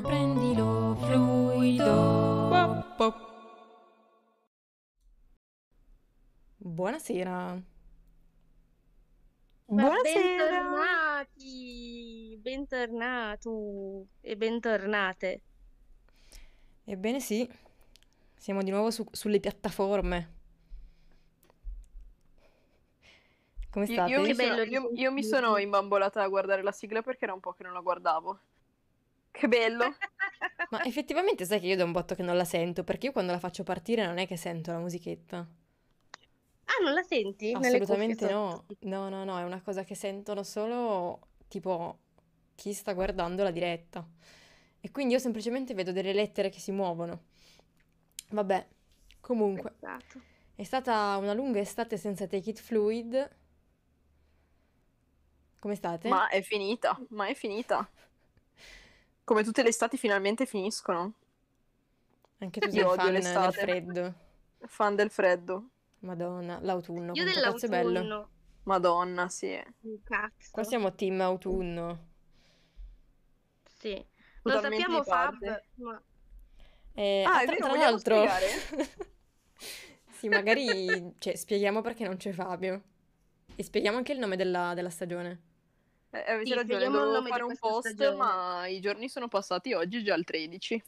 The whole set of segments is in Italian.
Prendilo fluido. Buonasera. Ma Buonasera. bentornati, bentornato e bentornate. Ebbene sì, siamo di nuovo su- sulle piattaforme. Come Io, state? io mi Che sono, bello io- io mi sono imbambolata a guardare la sigla perché era un po' che non la guardavo. Che bello. Ma effettivamente sai che io da un botto che non la sento, perché io quando la faccio partire non è che sento la musichetta. Ah, non la senti? Assolutamente no. No, no, no, è una cosa che sentono solo tipo chi sta guardando la diretta. E quindi io semplicemente vedo delle lettere che si muovono. Vabbè, comunque, Peccato. è stata una lunga estate senza Take It Fluid. Come state? Ma è finita, ma è finita. Come tutte le estati finalmente finiscono. Anche tu Io sei odio fan del l'estate. freddo. Fan del freddo. Madonna, l'autunno, Io è bello. dell'autunno. Madonna, sì. Cazzo. Qua siamo team autunno. Sì. Lo Totalmente sappiamo. Fab, ma Eh, Ah, è tra, vero, tra l'altro, sì, magari cioè, spieghiamo perché non c'è Fabio. E spieghiamo anche il nome della, della stagione. Eh, avete Sì, ragione, dovevo fare un post, stagione. ma i giorni sono passati, oggi già il 13.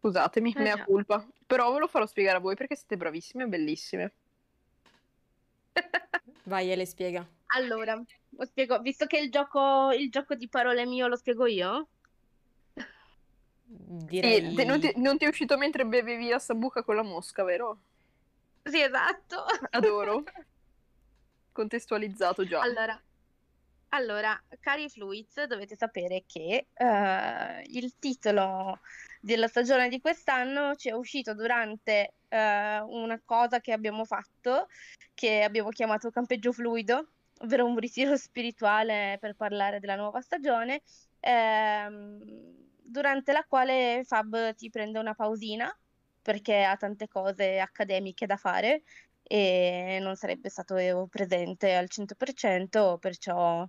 Scusatemi, Eh mea già. culpa. Però ve lo farò spiegare a voi perché siete bravissime e bellissime. Vai, Ele, spiega. allora, lo spiego, visto che il gioco, il gioco di parole è mio, lo spiego io? Sì, Direi... te- non, ti, non ti è uscito mentre bevevi la sambuca con la mosca, vero? Sì, esatto. Adoro. Contestualizzato già. Allora, allora, cari Fluids, dovete sapere che eh, il titolo della stagione di quest'anno ci è uscito durante eh, una cosa che abbiamo fatto, che abbiamo chiamato campeggio fluido, ovvero un ritiro spirituale per parlare della nuova stagione, ehm, durante la quale Fab ti prende una pausina perché ha tante cose accademiche da fare e non sarebbe stato presente al 100%, perciò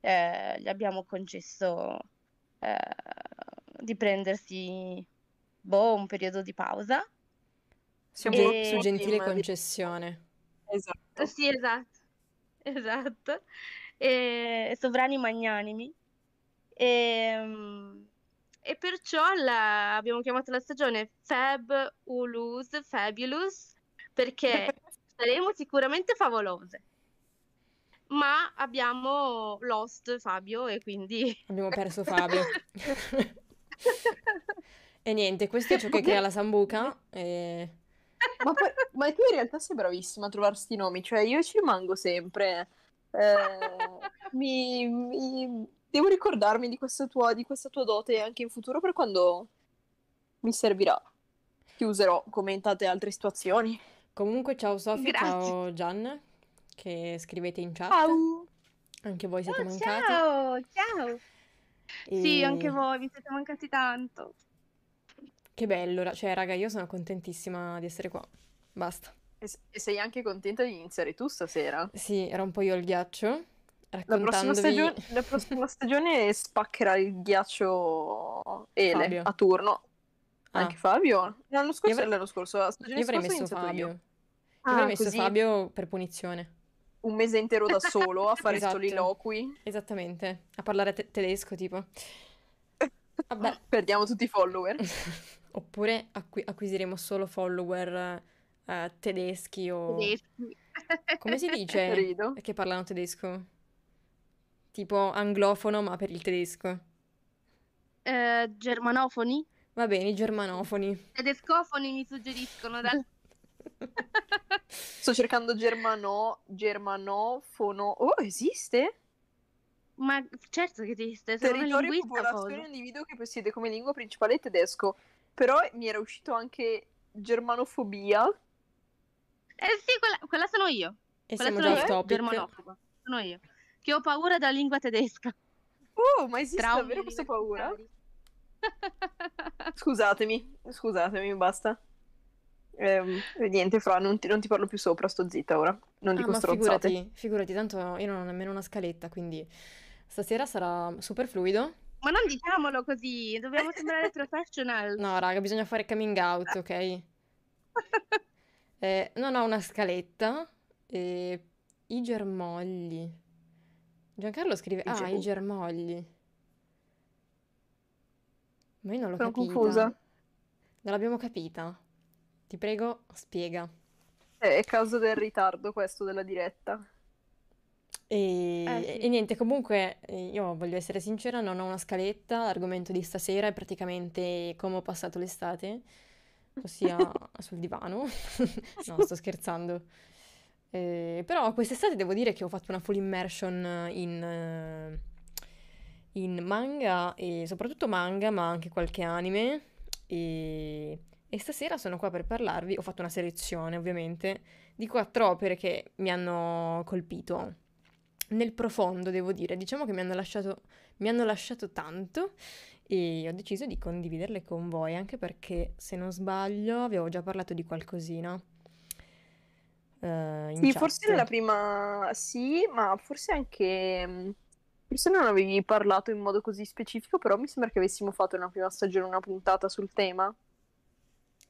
eh, gli abbiamo concesso eh, di prendersi boh, un periodo di pausa. Siamo Su, E- su gentile di- concessione. Esatto. Sì, esatto, esatto. E sovrani magnanimi. E, mm, e perciò la- abbiamo chiamato la stagione Fab Ulus Fabulous perché saremo sicuramente favolose. Ma abbiamo lost Fabio e quindi Abbiamo perso Fabio. E niente, questo è ciò che crea la sambuca. E... Ma, poi, ma tu in realtà sei bravissima a trovare sti nomi, cioè io ci rimango sempre. Eh, mi, mi- devo ricordarmi di questa tua, di questa tua dote anche in futuro per quando mi servirà. Ti userò come in tante altre situazioni. Comunque, ciao Sofia, ciao Gian, che scrivete in chat. Ciao! Anche voi siete Oh, mancati. ciao, ciao. Sì, E- anche voi mi siete mancati tanto. Che bello, cioè, raga, io sono contentissima di essere qua. Basta. E, sei anche contenta di iniziare tu stasera? Sì, era un po' io il ghiaccio, La prossima, raccontandovi... stagione, la prossima stagione spaccherà il ghiaccio Ele Fabio. a turno. Ah. Anche Fabio? L'anno scorso, avrei- l'anno scorso, la stagione Io avrei scorsa messo Fabio. io. Io avrei Ah, messo così Fabio per punizione. Un mese intero da solo a fare Esatto. soliloqui. Esattamente, a parlare te- tedesco, tipo. Vabbè. Perdiamo tutti i follower. Oppure acqui- acquisiremo solo follower eh, tedeschi o... Tedeschi. Come si dice? Rido. Che parlano tedesco? Tipo anglofono, ma per il tedesco. Eh, germanofoni? Va bene, i germanofoni. Tedescofoni mi suggeriscono dal... Sto cercando germano, germanofono. Oh, esiste? Ma certo che esiste, sono Territorio e popolazione cosa. individuo che possiede come lingua principale il tedesco. Però mi era uscito anche germanofobia. Eh sì, quella, quella sono io. E Quella siamo sono già io, topic. germanofoba. Sono io. Che ho paura della lingua tedesca. Oh, ma esiste Traumi davvero questa paura? Scusatemi, scusatemi, basta. Ehm, niente, Fra, non ti, non ti parlo più sopra, sto zitta ora. Non Ah, dico ma stronzate. figurati, figurati, tanto io non ho nemmeno una scaletta, quindi stasera sarà super fluido. Ma non diciamolo così, dobbiamo sembrare professional. No, raga, bisogna fare coming out, ok? Eh, non ho una scaletta. E... I germogli. Giancarlo scrive... I Ah, ge- i germogli. Ma io non l'ho Sono capita. confusa. Non l'abbiamo capita. Ti prego, spiega. Eh, È causa del ritardo questo della diretta. E, Eh, sì. e niente, comunque eh, io voglio essere sincera, non ho una scaletta, l'argomento di stasera è praticamente come ho passato l'estate, ossia sul divano. No, sto scherzando. Eh, però quest'estate devo dire che ho fatto una full immersion in, eh, in manga e soprattutto manga, ma anche qualche anime. E, e stasera sono qua per parlarvi, ho fatto una selezione ovviamente, di quattro opere che mi hanno colpito nel profondo, devo dire. Diciamo che mi hanno lasciato, mi hanno lasciato tanto e ho deciso di condividerle con voi, anche perché, se non sbaglio, avevo già parlato di qualcosina in Sì, forse nella prima sì, ma forse anche... mh, Forse non avevi parlato in modo così specifico, però mi sembra che avessimo fatto nella prima stagione una puntata sul tema.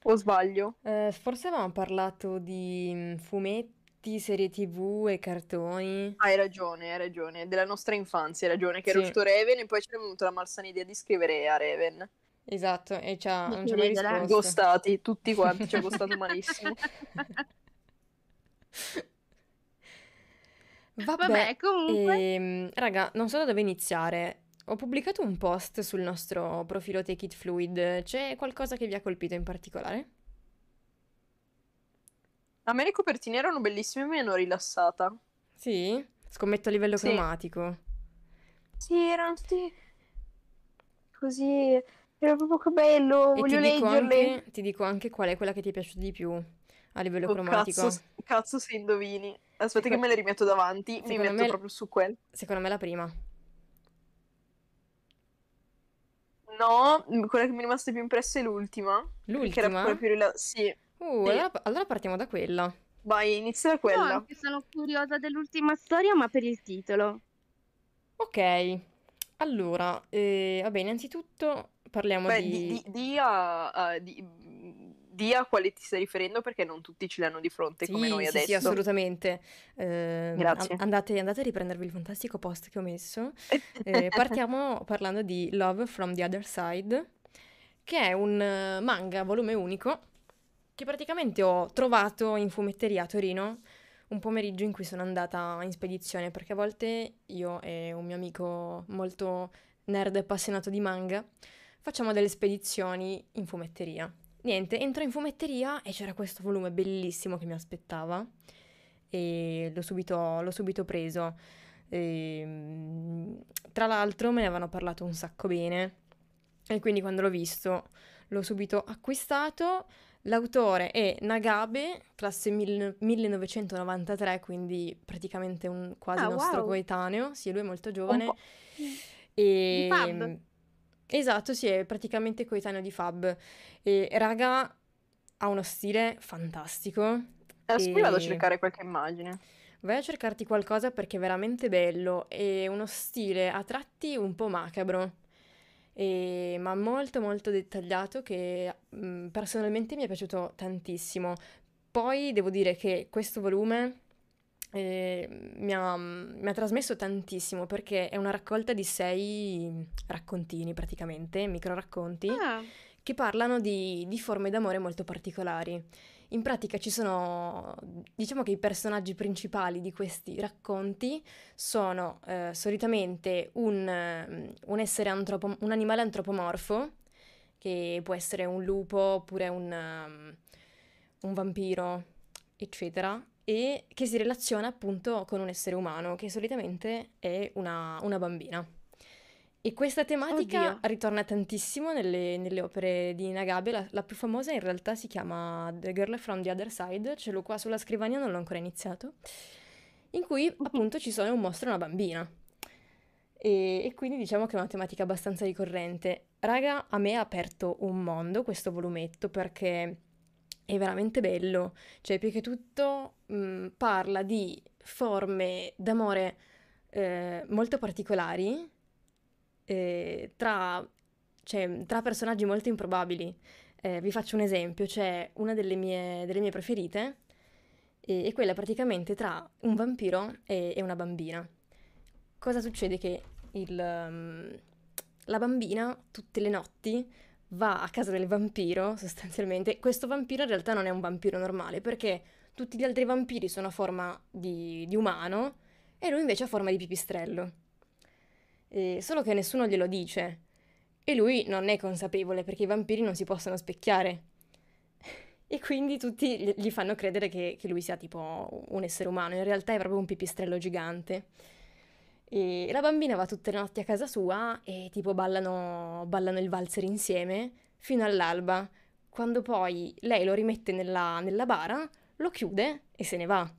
O sbaglio? Eh, forse avevamo parlato di mm, fumetti, serie TV e cartoni. Ah, hai ragione, hai ragione. Della nostra infanzia, hai ragione, che era Sì. uscito Raven e poi ci è venuta la malsana idea di scrivere a Raven. Esatto, e ci ha- Mi non ci ha mai ridere. risposto. Gostati, tutti quanti, ci è costato malissimo. Vabbè, Vabbè, comunque, ehm, raga, non so da dove iniziare. Ho pubblicato un post sul nostro profilo Take It Fluid. C'è qualcosa che vi ha colpito in particolare? A me le copertine erano bellissime e mi hanno rilassata. Sì? Scommetto a livello Sì. cromatico. Sì, erano tutti così. Era proprio che bello, E ti voglio dico leggerle. anche, ti dico anche qual è quella che ti è piaciuta di più a livello Oh, cromatico. cazzo, cazzo se indovini. Aspetta che Seco- me le rimetto davanti, mi secondo metto me- proprio su quel. Secondo me la prima. No, quella che mi è rimasta più impressa è l'ultima. Era L'ultima? quella più rilassata. Sì, Uh, Sì. allora, allora partiamo da quella. vai, inizia da quella. anche sono curiosa dell'ultima storia, ma per il titolo. Ok, allora, eh, vabbè, innanzitutto parliamo Beh, di... di, di- di a, a- di- di a quale ti stai riferendo perché non tutti ce l'hanno di fronte come Sì, noi sì, sì, adesso. assolutamente. Eh, Grazie. an- andate, andate a riprendervi il fantastico post che ho messo. Eh, partiamo parlando di Love from the Other Side, che è un eh, manga volume unico che praticamente ho trovato in fumetteria a Torino un pomeriggio in cui sono andata in spedizione, perché a volte io e un mio amico molto nerd e appassionato di manga facciamo delle spedizioni in fumetteria. Niente, entro in fumetteria e c'era questo volume bellissimo che mi aspettava e l'ho subito, l'ho subito preso. Ehm, tra l'altro me ne avevano parlato un sacco bene e quindi quando l'ho visto l'ho subito acquistato. L'autore è Nagabe, classe mil- 1993, quindi praticamente un quasi Ah, nostro wow. coetaneo. Sì, lui è molto Un giovane. po'. E... Fab? Esatto, sì, è praticamente coetaneo di Fab. E raga, ha uno stile fantastico. Adesso mi vado a E- cercare qualche immagine. Vai a cercarti qualcosa perché è veramente bello e uno stile a tratti un po' macabro, e- ma molto molto dettagliato che mm, personalmente mi è piaciuto tantissimo. Poi devo dire che questo volume eh, mi ha, mi ha trasmesso tantissimo perché è una raccolta di sei raccontini praticamente, micro racconti Ah, che parlano di, di forme d'amore molto particolari. In pratica ci sono, diciamo che i personaggi principali di questi racconti sono eh, solitamente un, un essere antropo- un animale antropomorfo, che può essere un lupo oppure un, um, un vampiro, eccetera, e che si relaziona appunto con un essere umano, che solitamente è una, una bambina. E questa tematica Oddio. ritorna tantissimo nelle, nelle opere di Nagabe. La, la più famosa in realtà si chiama The Girl from the Other Side, ce l'ho qua sulla scrivania, non l'ho ancora iniziato, in cui appunto ci sono un mostro e una bambina. E, e quindi diciamo che è una tematica abbastanza ricorrente. Raga, a me ha aperto un mondo questo volumetto perché è veramente bello. Cioè, più che tutto mh, parla di forme d'amore eh, molto particolari eh, tra, cioè, tra personaggi molto improbabili. Eh, vi faccio un esempio, c'è una delle mie, delle mie preferite, e, e quella praticamente tra un vampiro e, e una bambina. Cosa succede? Che il, la bambina tutte le notti va a casa del vampiro, sostanzialmente. Questo vampiro in realtà non è un vampiro normale, perché tutti gli altri vampiri sono a forma di, di umano e lui invece ha forma di pipistrello. E solo che nessuno glielo dice. E lui non è consapevole perché i vampiri non si possono specchiare. E quindi tutti gli fanno credere che, che lui sia tipo un essere umano. In realtà è proprio un pipistrello gigante. E la bambina va tutte le notti a casa sua e tipo ballano, ballano il valzer insieme fino all'alba, quando poi lei lo rimette nella, nella bara, lo chiude e se ne va.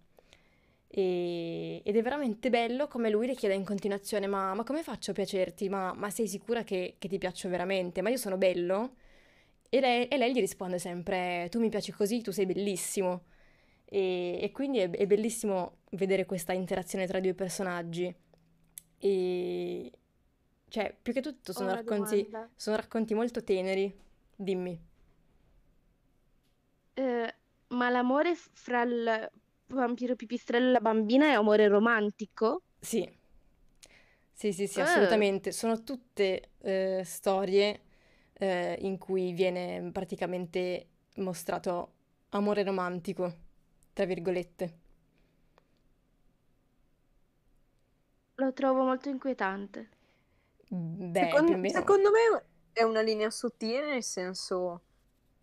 E, ed è veramente bello come lui le chiede in continuazione: Ma, ma come faccio a piacerti? Ma, ma sei sicura che, che, ti piaccio veramente? Ma io sono bello? E lei, e lei, gli risponde sempre: Tu mi piaci così, tu sei bellissimo. E, e quindi è, è bellissimo vedere questa interazione tra i due personaggi. E cioè, più che tutto sono racconti, sono racconti molto teneri. Dimmi. Eh, ma l'amore fra il vampiro pipistrello e la bambina è amore romantico? Sì. Sì, sì, sì, Eh. assolutamente. Sono tutte eh, storie eh, in cui viene praticamente mostrato amore romantico, tra virgolette. Lo trovo molto inquietante. Beh, Secondo, meno. secondo me è una linea sottile, nel senso,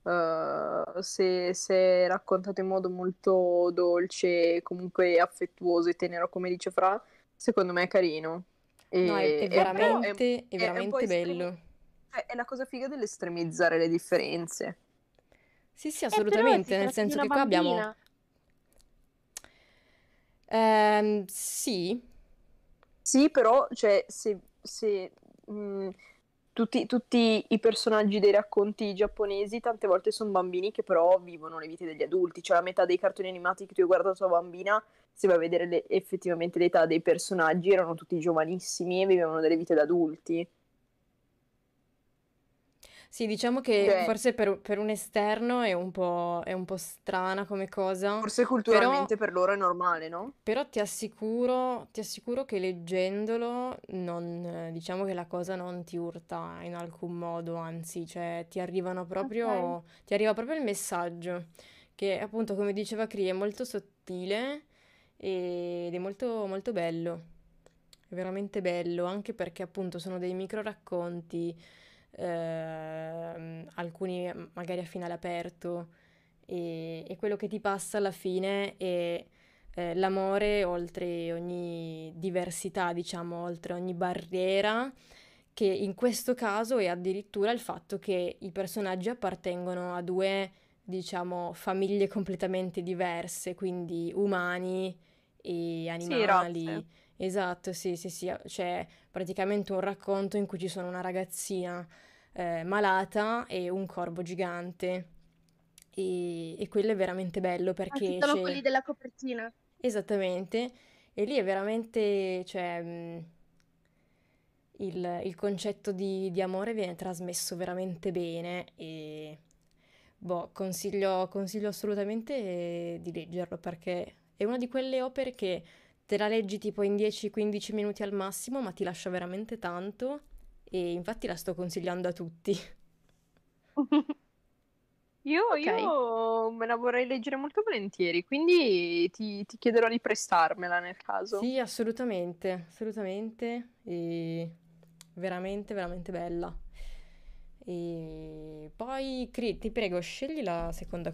eh, se, se è raccontato in modo molto dolce, comunque affettuoso e tenero, come dice Fra, secondo me è carino. No, è, E, è e veramente, è è- veramente estremi- bello. è- è la cosa figa dell'estremizzare le differenze. Sì, sì, Eh, assolutamente, nel senso che qua abbiamo... bambina. Ehm, sì, Sì, però, cioè, se, se, mh, tutti, tutti i personaggi dei racconti giapponesi tante volte sono bambini che però vivono le vite degli adulti, cioè la metà dei cartoni animati che tu hai guardato da bambina, se vai a vedere le- effettivamente l'età dei personaggi, erano tutti giovanissimi e vivevano delle vite da adulti. Sì, diciamo che Cioè, forse per, per un esterno è un po', è un po' strana come cosa, forse però, culturalmente per loro è normale, no? però ti assicuro, ti assicuro che leggendolo non, eh, diciamo che la cosa non ti urta in alcun modo, anzi, cioè ti arrivano Ok. proprio, ti arriva proprio il messaggio, che appunto, come diceva Cri, è molto sottile ed è molto, molto bello, è veramente bello, anche perché appunto sono dei micro racconti ehm, alcuni magari a finale aperto e, e quello che ti passa alla fine è eh, l'amore oltre ogni diversità, diciamo, oltre ogni barriera, che in questo caso è addirittura il fatto che i personaggi appartengono a due, diciamo, famiglie completamente diverse, quindi umani e Sì, animali. razze. Esatto, sì, sì, sì, c'è praticamente un racconto in cui ci sono una ragazzina eh, malata e un corvo gigante. E, e quello è veramente bello Ah, perché sì, sono quelli esce della copertina. esattamente, e lì è veramente, cioè, mh, il, il concetto di, di amore viene trasmesso veramente bene e boh, consiglio, consiglio assolutamente di leggerlo perché è una di quelle opere che te la leggi tipo in 10-15 minuti al massimo, ma ti lascia veramente tanto e infatti la sto consigliando a tutti. Io, Ok. io me la vorrei leggere molto volentieri, quindi ti, ti chiederò di prestarmela nel caso. Sì, assolutamente, assolutamente, e veramente, veramente bella. E poi, Cri, ti prego, scegli la seconda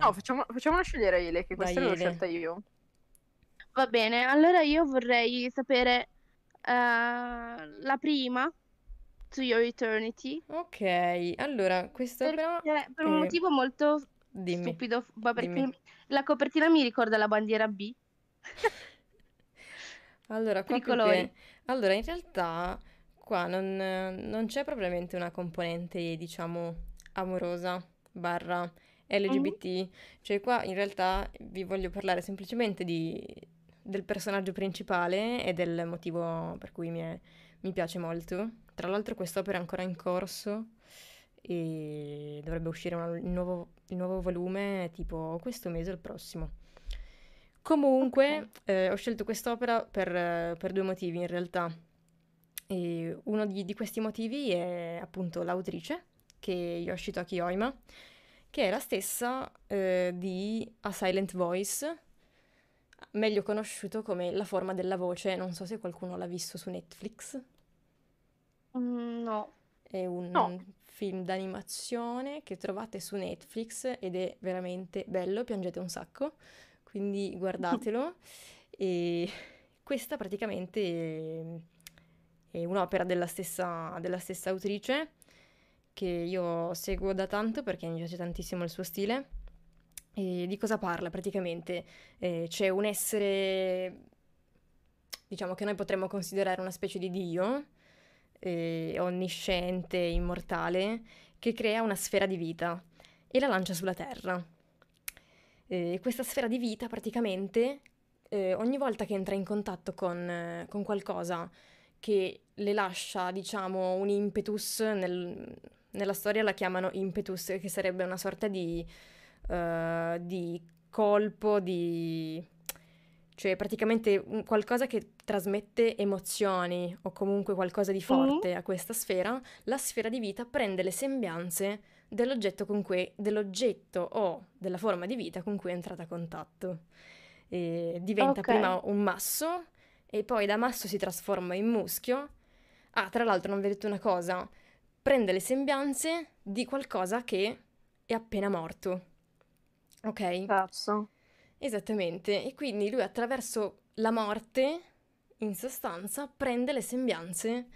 No, copertina. facciamo, facciamola scegliere a Ele, che questa Dai, l'ho Ele. scelta io. Va bene, allora io vorrei sapere eh, la prima, To Your Eternity, Ok, allora, questa però... perché per un eh, motivo molto dimmi, stupido, ma dimmi. perché la copertina mi ricorda la bandiera B, Allora, qua che... Allora, in realtà qua non, non c'è propriamente una componente, diciamo, amorosa barra. LGBT. Cioè qua in realtà vi voglio parlare semplicemente di, del personaggio principale e del motivo per cui mi, è- mi piace molto, Tra l'altro quest'opera è ancora in corso e dovrebbe uscire una- il nuovo, il nuovo volume tipo questo mese o il prossimo. Comunque, eh, ho scelto quest'opera per, per due motivi in realtà. E uno di, di questi motivi è appunto l'autrice, che è Yoshitaki Oima, che è la stessa eh, di A Silent Voice, meglio conosciuto come La forma della voce. Non so se qualcuno l'ha visto su Netflix. Mm, no. È un No. film d'animazione che trovate su Netflix ed è veramente bello, piangete un sacco, quindi guardatelo. E questa praticamente è, è un'opera della stessa, della stessa autrice che io seguo da tanto perché mi piace tantissimo il suo stile. E di cosa parla praticamente? Eh, c'è un essere, diciamo che noi potremmo considerare una specie di dio eh, onnisciente, immortale, che crea una sfera di vita e la lancia sulla Terra. Eh, questa sfera di vita praticamente eh, ogni volta che entra in contatto con, eh, con qualcosa che le lascia, diciamo, un impetus, nel- nella storia la chiamano impetus, che sarebbe una sorta di, eh, di colpo, di... cioè praticamente qualcosa che trasmette emozioni o comunque qualcosa di forte a questa sfera, la sfera di vita prende le sembianze dell'oggetto con cui, dell'oggetto o della forma di vita con cui è entrata a contatto. E diventa Ok. prima un masso e poi da masso si trasforma in muschio. Ah, tra l'altro non vi ho detto una cosa, prende le sembianze di qualcosa che è appena morto. Ok? Cazzo. Esattamente, e quindi lui attraverso la morte, in sostanza, prende le sembianze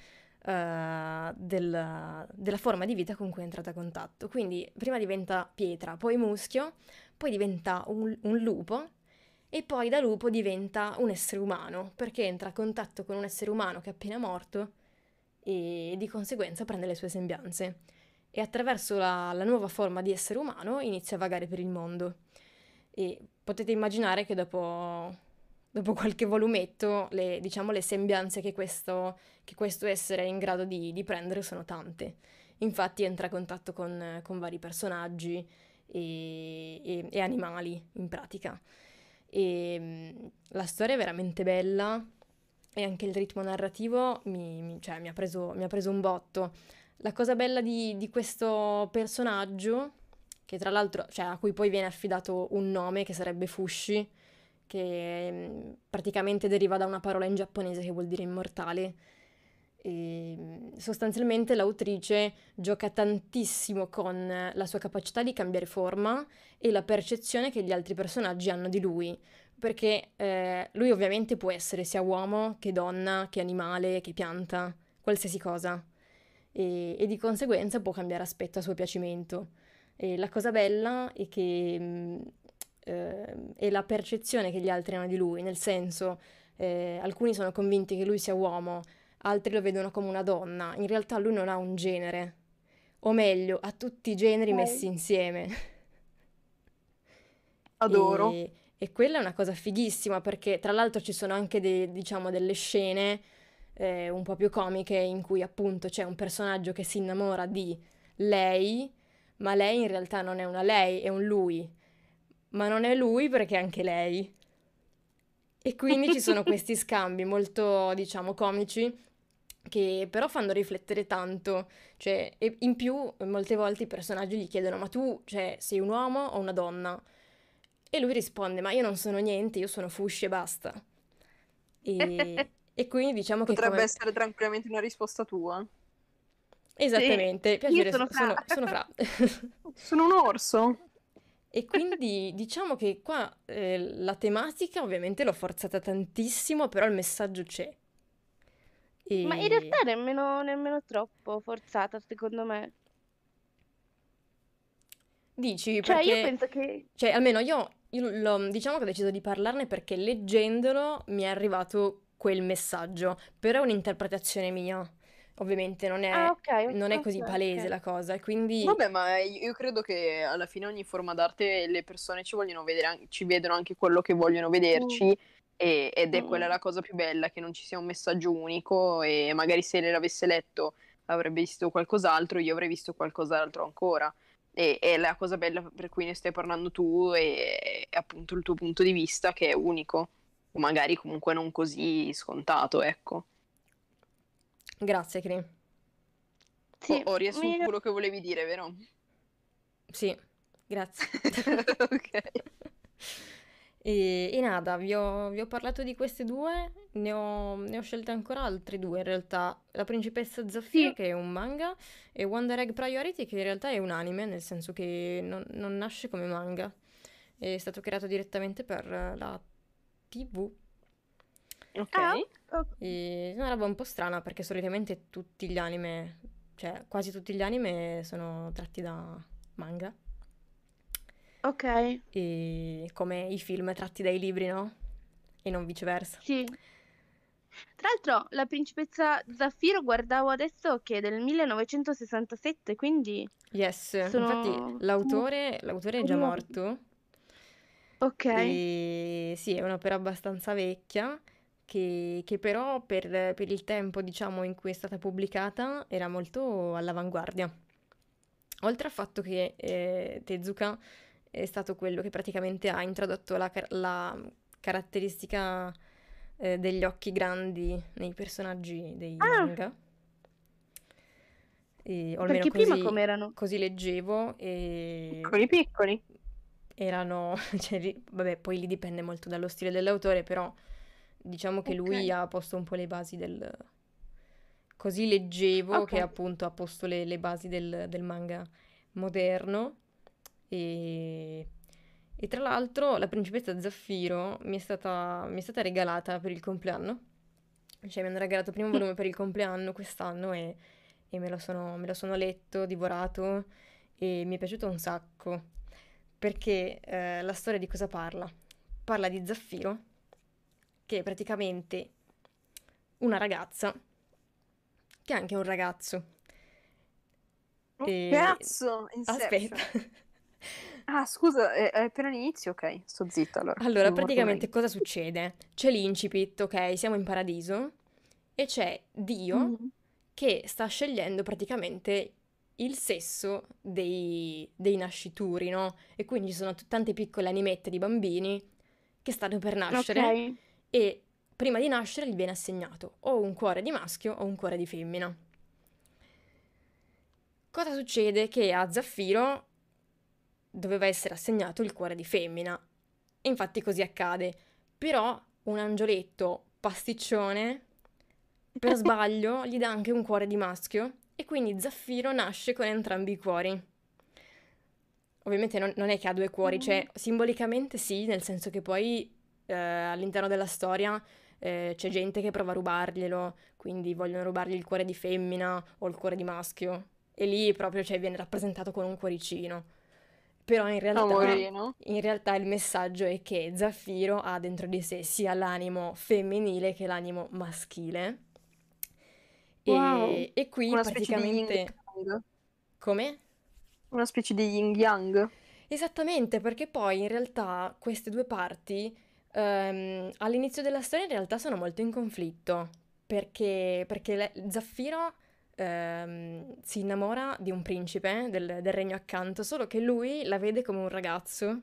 eh, del- della forma di vita con cui è entrato a contatto. Quindi prima diventa pietra, poi muschio, poi diventa un, un lupo e poi da lupo diventa un essere umano, perché entra a contatto con un essere umano che è appena morto e di conseguenza prende le sue sembianze. E attraverso la, la nuova forma di essere umano inizia a vagare per il mondo. E potete immaginare che dopo, dopo qualche volumetto, le, diciamo, le sembianze che questo, che questo essere è in grado di, di prendere sono tante. Infatti entra a contatto con, con vari personaggi e, e- e animali, in pratica. E mh, la storia è veramente bella e anche il ritmo narrativo mi, mi- cioè, mi ha preso, mi ha preso un botto. La cosa bella di, di questo personaggio, che tra l'altro, cioè, a cui poi viene affidato un nome che sarebbe Fushi, che mm, praticamente deriva da una parola in giapponese che vuol dire immortale. E, mm, sostanzialmente l'autrice gioca tantissimo con la sua capacità di cambiare forma e la percezione che gli altri personaggi hanno di lui. Perché eh, lui ovviamente può essere sia uomo che donna, che animale, che pianta, qualsiasi cosa. E, e di conseguenza può cambiare aspetto a suo piacimento. E la cosa bella è che eh, è la percezione che gli altri hanno di lui, nel senso, eh, alcuni sono convinti che lui sia uomo, altri lo vedono come una donna. In realtà lui non ha un genere, o meglio, ha tutti i generi Ok. messi insieme. Adoro. E, e quella è una cosa fighissima perché tra l'altro ci sono anche de- diciamo, delle scene eh, un po' più comiche in cui appunto c'è un personaggio che si innamora di lei, ma lei in realtà non è una lei, è un lui. Ma non è lui perché è anche lei. E quindi ci sono questi scambi molto, diciamo, comici che però fanno riflettere tanto. Cioè, e in più, molte volte i personaggi gli chiedono: Ma tu, cioè, sei un uomo o una donna? E lui risponde: Ma io non sono niente, io sono Fushi e basta. E, e quindi diciamo che Potrebbe come... essere tranquillamente una risposta tua. Esattamente, Sì, piacere, io sono sono, Fra. sono Fra. Sono un orso. E quindi diciamo che qua eh, la tematica ovviamente l'ho forzata tantissimo, però il messaggio c'è. Ma in E realtà nemmeno, nemmeno troppo forzata, secondo me. dici Cioè, io perché, penso che... cioè almeno io, io diciamo che ho deciso di parlarne perché leggendolo mi è arrivato quel messaggio, però è un'interpretazione mia, ovviamente non è, Ah, ok, non è così palese la cosa, e quindi Vabbè, ma io credo che alla fine ogni forma d'arte le persone ci vogliono vedere, ci vedono anche quello che vogliono vederci e- ed è quella Mm. la cosa più bella, che non ci sia un messaggio unico e magari se l'avesse letto avrebbe visto qualcos'altro, io avrei visto qualcos'altro ancora. E, e la cosa bella per cui ne stai parlando tu è, è appunto il tuo punto di vista che è unico, o magari comunque non così scontato, ecco. Grazie, Cri. Sì, Ho, ho riassunto mi- quello che volevi dire, vero? Sì, grazie. ok. E, e nada, vi ho, vi ho parlato di queste due, ne ho, ne ho scelte ancora altre due in realtà. La Principessa Zaffiro, Sì. che è un manga, e Wonder Egg Priority, che in realtà è un anime, nel senso che non, non nasce come manga. È stato creato direttamente per la TV. Ok. Ah, ok. E è una roba un po' strana perché solitamente tutti gli anime, cioè quasi tutti gli anime sono tratti da manga. Ok, E come i film tratti dai libri, no? E non viceversa. sì. Tra l'altro, la principessa Zaffiro guardavo adesso che è del 1967, quindi Yes, sono infatti l'autore, l'autore è già morto Ok, e sì, è un'opera abbastanza vecchia che, che però per, per il tempo, diciamo, in cui è stata pubblicata era molto all'avanguardia. Oltre al fatto che eh, Tezuka è stato quello che praticamente ha introdotto la, la caratteristica eh, degli occhi grandi nei personaggi dei Ah. manga. E, o almeno perché prima così, com'erano? così leggevo e Piccoli piccoli. Erano, cioè, vabbè, poi lì dipende molto dallo stile dell'autore, però diciamo che lui Ok. ha posto un po' le basi del... Così leggevo che Ok. appunto ha posto le, le basi del, del manga moderno e, e tra l'altro la principessa Zaffiro mi è stata, mi è stata regalata per il compleanno, cioè mi hanno regalato il primo volume per il compleanno quest'anno e, e me lo sono, me lo sono letto, divorato e mi è piaciuto un sacco perché eh, la storia di cosa parla? Parla di Zaffiro, che è praticamente una ragazza, che è anche un ragazzo. Oh, E- Cazzo. Aspetta. Ah, scusa, è, è appena l'inizio? Ok, sto zitta allora. Allora, praticamente cosa succede? C'è l'incipit, ok, siamo in paradiso, e c'è Dio Mhm. che sta scegliendo praticamente il sesso dei, dei nascituri, no? E quindi ci sono t- tante piccole animette di bambini che stanno per nascere Ok, e prima di nascere gli viene assegnato o un cuore di maschio o un cuore di femmina. Cosa succede? Che a Zaffiro doveva essere assegnato il cuore di femmina. E infatti così accade. Però un angioletto pasticcione per sbaglio gli dà anche un cuore di maschio e quindi Zaffiro nasce con entrambi i cuori. Ovviamente non, non è che ha due cuori, cioè simbolicamente sì, nel senso che poi eh, all'interno della storia eh, c'è gente che prova a rubarglielo, quindi vogliono rubargli il cuore di femmina o il cuore di maschio. E lì proprio cioè, viene rappresentato con un cuoricino. Però in realtà, Amorino. in realtà il messaggio è che Zaffiro ha dentro di sé sia l'animo femminile che l'animo maschile. E, Wow. e qui Una praticamente... Come? Una specie di yin yang. Esattamente, perché poi in realtà queste due parti ehm, all'inizio della storia in realtà sono molto in conflitto, perché, perché le- Zaffiro ehm, si innamora di un principe del, del regno accanto, solo che lui la vede come un ragazzo,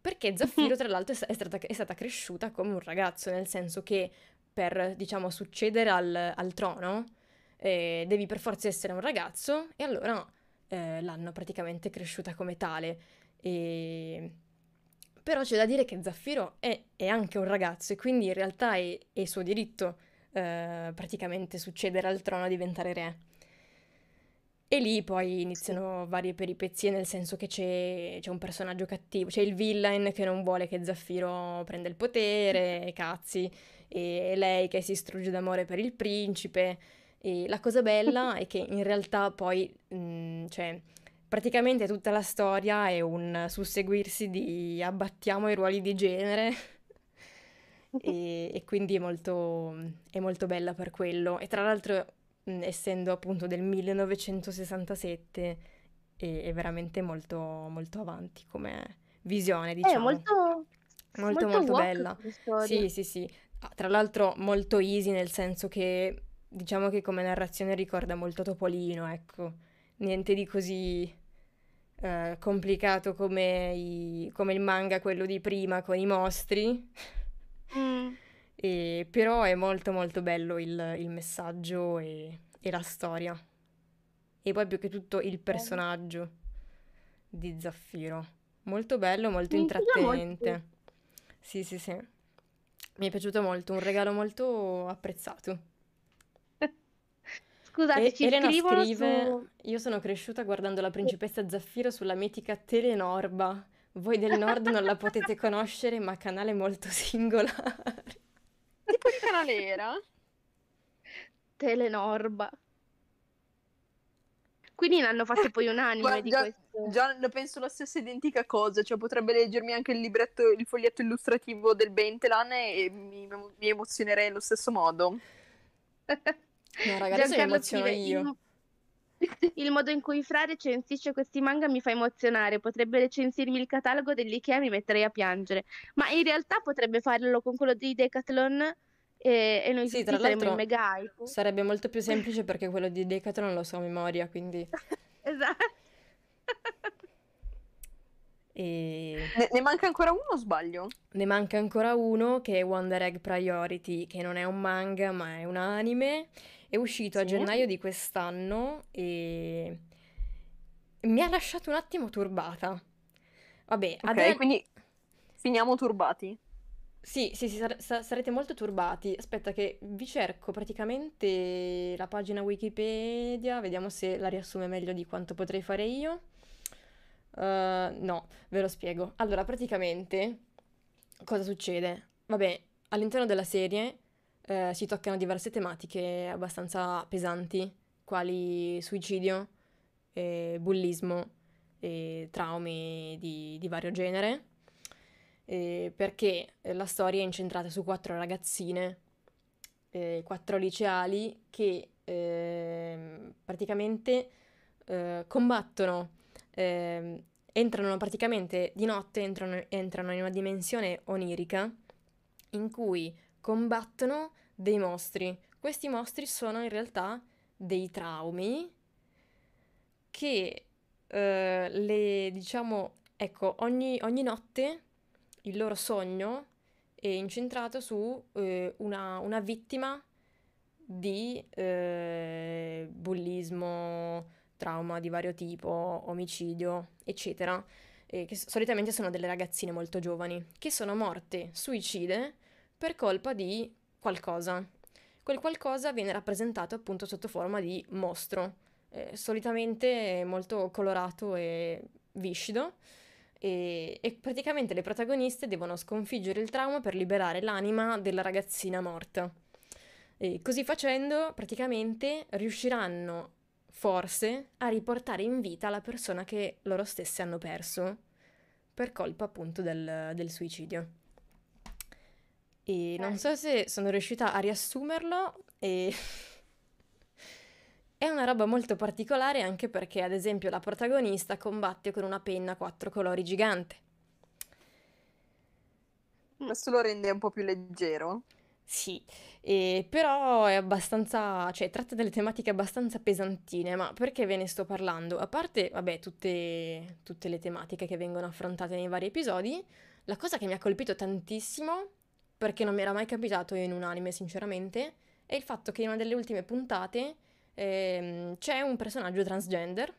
perché Zaffiro tra l'altro è stata, è stata cresciuta come un ragazzo, nel senso che per, diciamo, succedere al, al trono eh, devi per forza essere un ragazzo e allora eh, l'hanno praticamente cresciuta come tale. E... Però c'è da dire che Zaffiro è, è anche un ragazzo e quindi in realtà è, è suo diritto eh, praticamente succedere al trono e diventare re. E lì poi iniziano varie peripezie, nel senso che c'è, c'è un personaggio cattivo, c'è il villain che non vuole che Zaffiro prenda il potere, cazzi, e lei che si strugge d'amore per il principe. E la cosa bella è che in realtà poi, mh, cioè, praticamente tutta la storia è un susseguirsi di abbattiamo i ruoli di genere e, e quindi è molto, è molto bella per quello. E tra l'altro, mh, essendo appunto del 1967, è, è veramente molto, molto avanti come visione, È diciamo. molto, Molto, molto molto woke bella. Sì, sì, sì. Ah, Tra l'altro molto easy nel senso che diciamo che come narrazione ricorda molto Topolino, ecco, niente di così eh, complicato come, i- come il manga, quello di prima con i mostri. Mm. E- però è molto molto bello il, il messaggio e, e la storia. E poi più che tutto il personaggio di Zaffiro. Molto bello, molto Mi intriga molto. intrattenente. Sì, sì, sì. Mi è piaciuto molto, un regalo molto apprezzato. Scusate, E ci Elena scrive: su... Io sono cresciuta guardando la principessa Zaffiro sulla mitica Telenorba. Voi del nord non la potete conoscere, ma canale molto singolare. Tipo di canale era? Telenorba. Quindi ne hanno fatto poi un anime Guarda, di già, questo. già ne penso la stessa identica cosa, cioè potrebbe leggermi anche il libretto, il foglietto illustrativo del Bentelan e mi, mi emozionerei allo stesso modo. No, raga, adesso mi emoziono scrive, io. Il, il modo in cui Fra recensisce questi manga mi fa emozionare. Potrebbe recensirmi il catalogo dell'Ikea e mi metterei a piangere. Ma in realtà potrebbe farlo con quello di Decathlon e, e noi Sì, tutti tra saremmo in l'altro mega hype. sarebbe molto più semplice perché quello di Decathlon lo so a memoria, quindi... Esatto. E... Ne, ne manca ancora uno o sbaglio? Ne manca ancora uno che è Wonder Egg Priority, che non è un manga ma è un anime. È uscito a Sì. gennaio di quest'anno e mi ha lasciato un attimo turbata. Vabbè, Ok, ade- quindi finiamo turbati. Sì, sì, sì, sare- sa- sarete molto turbati. Aspetta che vi cerco praticamente la pagina Wikipedia, vediamo se la riassume meglio di quanto potrei fare io. Uh, no, ve lo spiego. Allora, praticamente, cosa succede? Vabbè, all'interno della serie eh, si toccano diverse tematiche abbastanza pesanti, quali suicidio, eh, bullismo e traumi di, di vario genere, eh, perché eh, la storia è incentrata su quattro ragazzine, eh, quattro liceali che ehm, praticamente eh, combattono ehm, entrano praticamente di notte, entrano, entrano in una dimensione onirica in cui combattono dei mostri. Questi mostri sono in realtà dei traumi che eh, le diciamo, ecco, ogni, ogni notte il loro sogno è incentrato su eh, una, una vittima di eh, bullismo, trauma di vario tipo, omicidio, eccetera, eh, che solitamente sono delle ragazzine molto giovani, che sono morte suicide per colpa di qualcosa. Quel qualcosa viene rappresentato appunto sotto forma di mostro, eh, solitamente molto colorato e viscido, e, e praticamente le protagoniste devono sconfiggere il trauma per liberare l'anima della ragazzina morta. E così facendo, praticamente riusciranno forse a riportare in vita la persona che loro stesse hanno perso per colpa appunto del, del suicidio. E non so se sono riuscita a riassumerlo e è una roba molto particolare anche perché ad esempio la protagonista combatte con una penna a quattro colori gigante. Questo lo rende un po' più leggero. Sì, e però è abbastanza, cioè tratta delle tematiche abbastanza pesantine, ma perché ve ne sto parlando? A parte, vabbè, tutte, tutte le tematiche che vengono affrontate nei vari episodi, la cosa che mi ha colpito tantissimo, perché non mi era mai capitato in un anime, sinceramente, è il fatto che in una delle ultime puntate ehm, c'è un personaggio transgender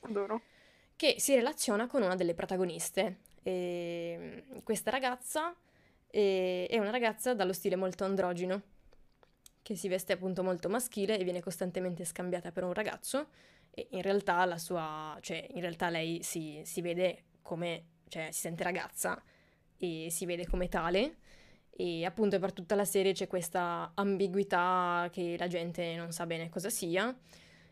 Adoro. che si relaziona con una delle protagoniste. E questa ragazza eh, è una ragazza dallo stile molto androgino, che si veste appunto molto maschile e viene costantemente scambiata per un ragazzo. E in realtà la sua, cioè in realtà lei si, si vede come, cioè si sente ragazza e si vede come tale. E appunto per tutta la serie c'è questa ambiguità che la gente non sa bene cosa sia.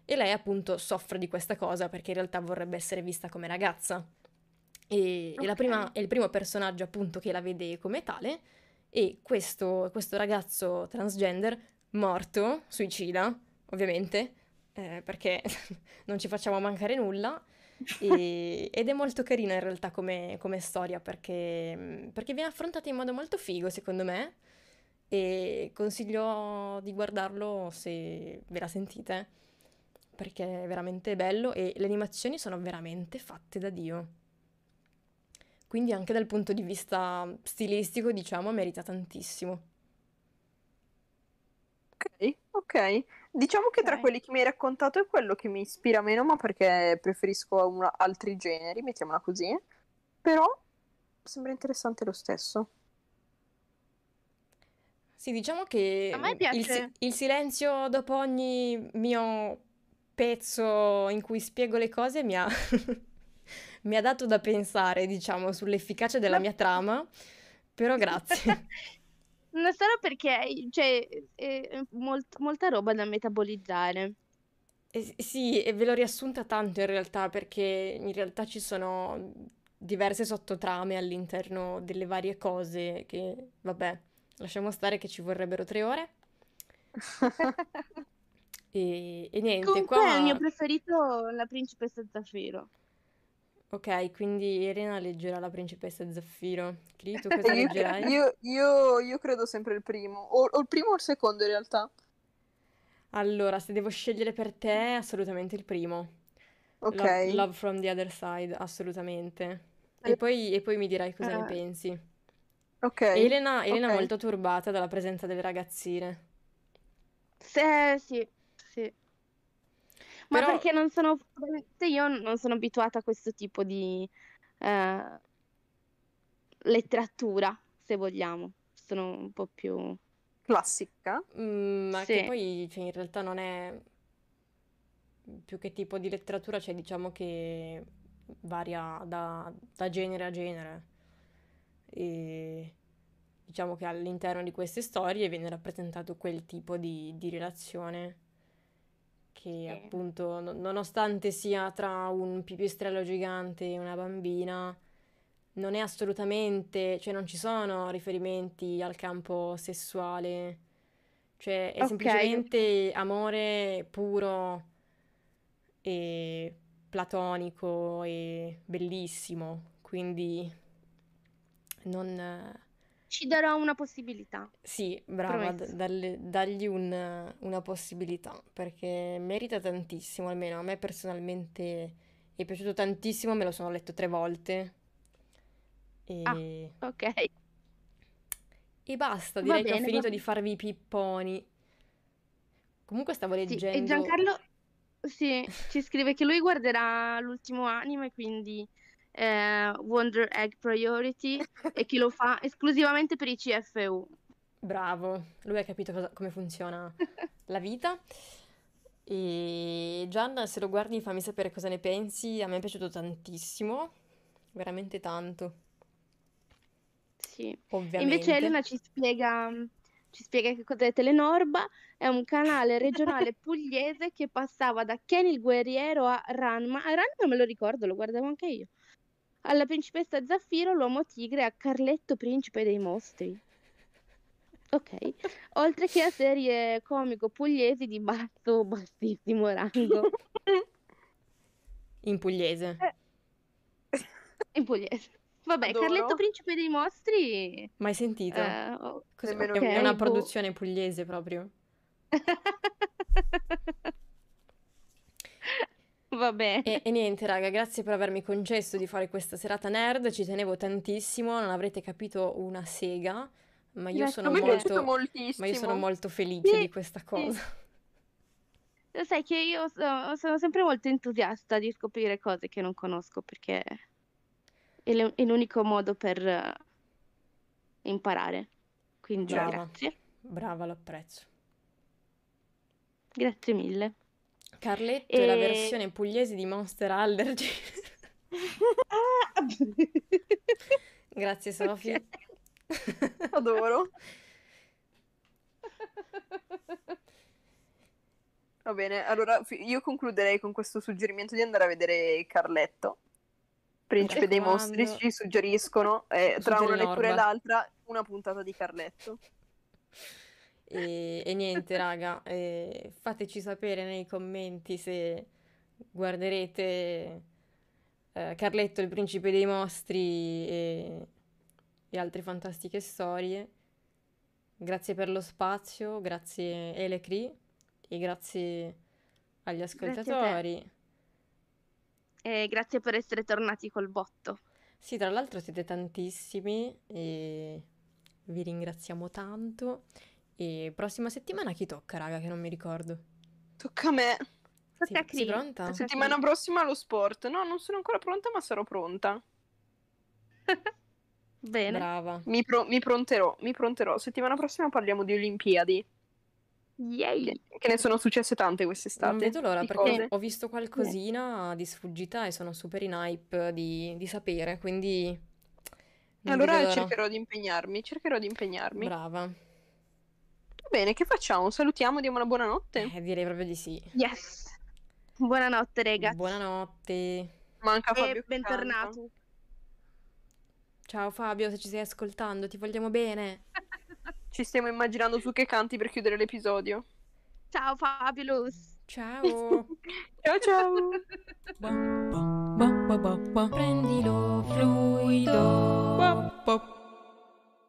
E lei appunto soffre di questa cosa perché in realtà vorrebbe essere vista come ragazza. E, e la Ok. prima- è il primo personaggio appunto che la vede come tale. E questo, questo ragazzo transgender morto, suicida, ovviamente, eh, perché non ci facciamo mancare nulla. E- ed è molto carina in realtà come, come storia perché, perché viene affrontata in modo molto figo, secondo me. e consiglio di guardarlo se ve la sentite, perché è veramente bello e le animazioni sono veramente fatte da Dio. Quindi anche dal punto di vista stilistico, diciamo, merita tantissimo. Ok, ok. Diciamo che tra Ok. quelli che mi hai raccontato è quello che mi ispira meno, ma perché preferisco una- altri generi, mettiamola così. Però sembra interessante lo stesso. Sì, diciamo che A me mm, il, piace. il silenzio dopo ogni mio pezzo in cui spiego le cose mi ha, mi ha dato da pensare, diciamo, sull'efficacia della Ma- mia trama, però grazie. Non solo perché c'è è molt- molta roba da metabolizzare. E s- sì, e ve l'ho riassunta tanto in realtà, perché in realtà ci sono diverse sottotrame all'interno delle varie cose che, vabbè, lasciamo stare che ci vorrebbero tre ore. E, e niente, Comunque il mio qua... preferito la principessa Zaffiro. Ok, quindi Elena leggerà La principessa Zaffiro. Cri, tu cosa io, leggerai? io- io- io credo sempre il primo, o, o il primo o il secondo in realtà. Allora, se devo scegliere per te, assolutamente il primo. Ok. Love, Love from the Other Side, assolutamente. E poi, e poi mi dirai cosa ne Eh, pensi. Ok. Elena, Elena è ok. molto turbata dalla presenza delle ragazzine. Se- sì, sì. Ma Però, perché non sono, se io non sono abituata a questo tipo di eh, letteratura, se vogliamo. Sono un po' più... Classica. mm, ma che Sì, poi, cioè, in realtà non è più che tipo di letteratura, cioè diciamo che varia da, da genere a genere. E diciamo che all'interno di queste storie viene rappresentato quel tipo di, di relazione che appunto, no- nonostante sia tra un pipistrello gigante e una bambina, non è assolutamente, cioè non ci sono riferimenti al campo sessuale, cioè è Ok, semplicemente amore puro e platonico e bellissimo, quindi non... ci darò una possibilità, Sì, brava, d- dalle- dagli un- una possibilità, perché merita tantissimo, almeno a me personalmente è piaciuto tantissimo, me lo sono letto tre volte Ah, e, ok, e basta, direi che ho bene, finito di bene. farvi i pipponi. Comunque stavo Sì, e leggendo... Giancarlo sì, ci scrive che lui guarderà l'ultimo anime, quindi eh, Wonder Egg Priority, e che lo fa esclusivamente per i CFU. Bravo, lui ha capito cosa- come funziona la vita. E Gian, se lo guardi, fammi sapere cosa ne pensi. A me è piaciuto tantissimo, veramente tanto, Sì. E invece ovviamente. Elena ci spiega, ci spiega che cos'è Telenorba, è un canale regionale pugliese che passava da Ken il guerriero a Ranma. A Ranma me lo ricordo, lo guardavo anche io. Alla principessa Zaffiro, l'uomo tigre, a Carletto, principe dei mostri. Ok. Oltre che a serie comico pugliesi di basso, bassissimo rango. In pugliese. Eh, in pugliese. Vabbè, Carletto, Adoro. principe dei mostri. Mai sentito? eh, oh, Cos'è? Nemmeno È, una boh. produzione pugliese proprio. Va bene. E, e niente, raga, grazie per avermi concesso di fare questa serata nerd. Ci tenevo tantissimo, non avrete capito una sega, ma io sono molto, ma io sono molto felice di Sì, questa sì. cosa. Lo sai che io so- sono sempre molto entusiasta di scoprire cose che non conosco perché è l- è l'unico modo per eh, imparare. Quindi Brava, grazie. brava, lo apprezzo. Grazie mille. Carletto è la E... versione pugliese di Monster Allergy. Ah! Grazie, Sofì. Ok. Adoro. Va bene, allora io concluderei con questo suggerimento di andare a vedere Carletto. Principe dei mostri, Raccomando. ci suggeriscono, eh, tra una lettura e l'altra, una puntata di Carletto. E, e niente, raga, eh, fateci sapere nei commenti se guarderete eh, Carletto, il principe dei mostri e, e altre fantastiche storie. grazie per lo spazio, grazie Elecri e grazie agli Grazie ascoltatori. E grazie per essere tornati col botto. Sì, tra l'altro siete tantissimi e vi ringraziamo tanto. E prossima settimana chi tocca, raga, che non mi ricordo. Tocca a me. Sì, sei pronta? Tocca a Settimana prossima lo sport. No, non sono ancora pronta, ma sarò pronta. Bene. Brava. Mi, pro- mi pronterò, mi pronterò. Settimana prossima parliamo di Olimpiadi. Yay. Che, ne sono successe tante quest'estate. Non vedo l'ora perché cose. ho visto qualcosina di sfuggita e sono super in hype di, di sapere, quindi non Allora cercherò di impegnarmi, cercherò di impegnarmi. Brava. Bene, che facciamo? Salutiamo, diamo una buonanotte. Eh, direi proprio di sì. Yes. Buonanotte, ragazzi. Buonanotte. Manca Fabio E bentornato. Ciao Fabio, se ci stai ascoltando, ti vogliamo bene. Ci stiamo immaginando su che canti per chiudere l'episodio. Ciao Fabulous. Ciao. Ciao ciao! Prendilo fluido.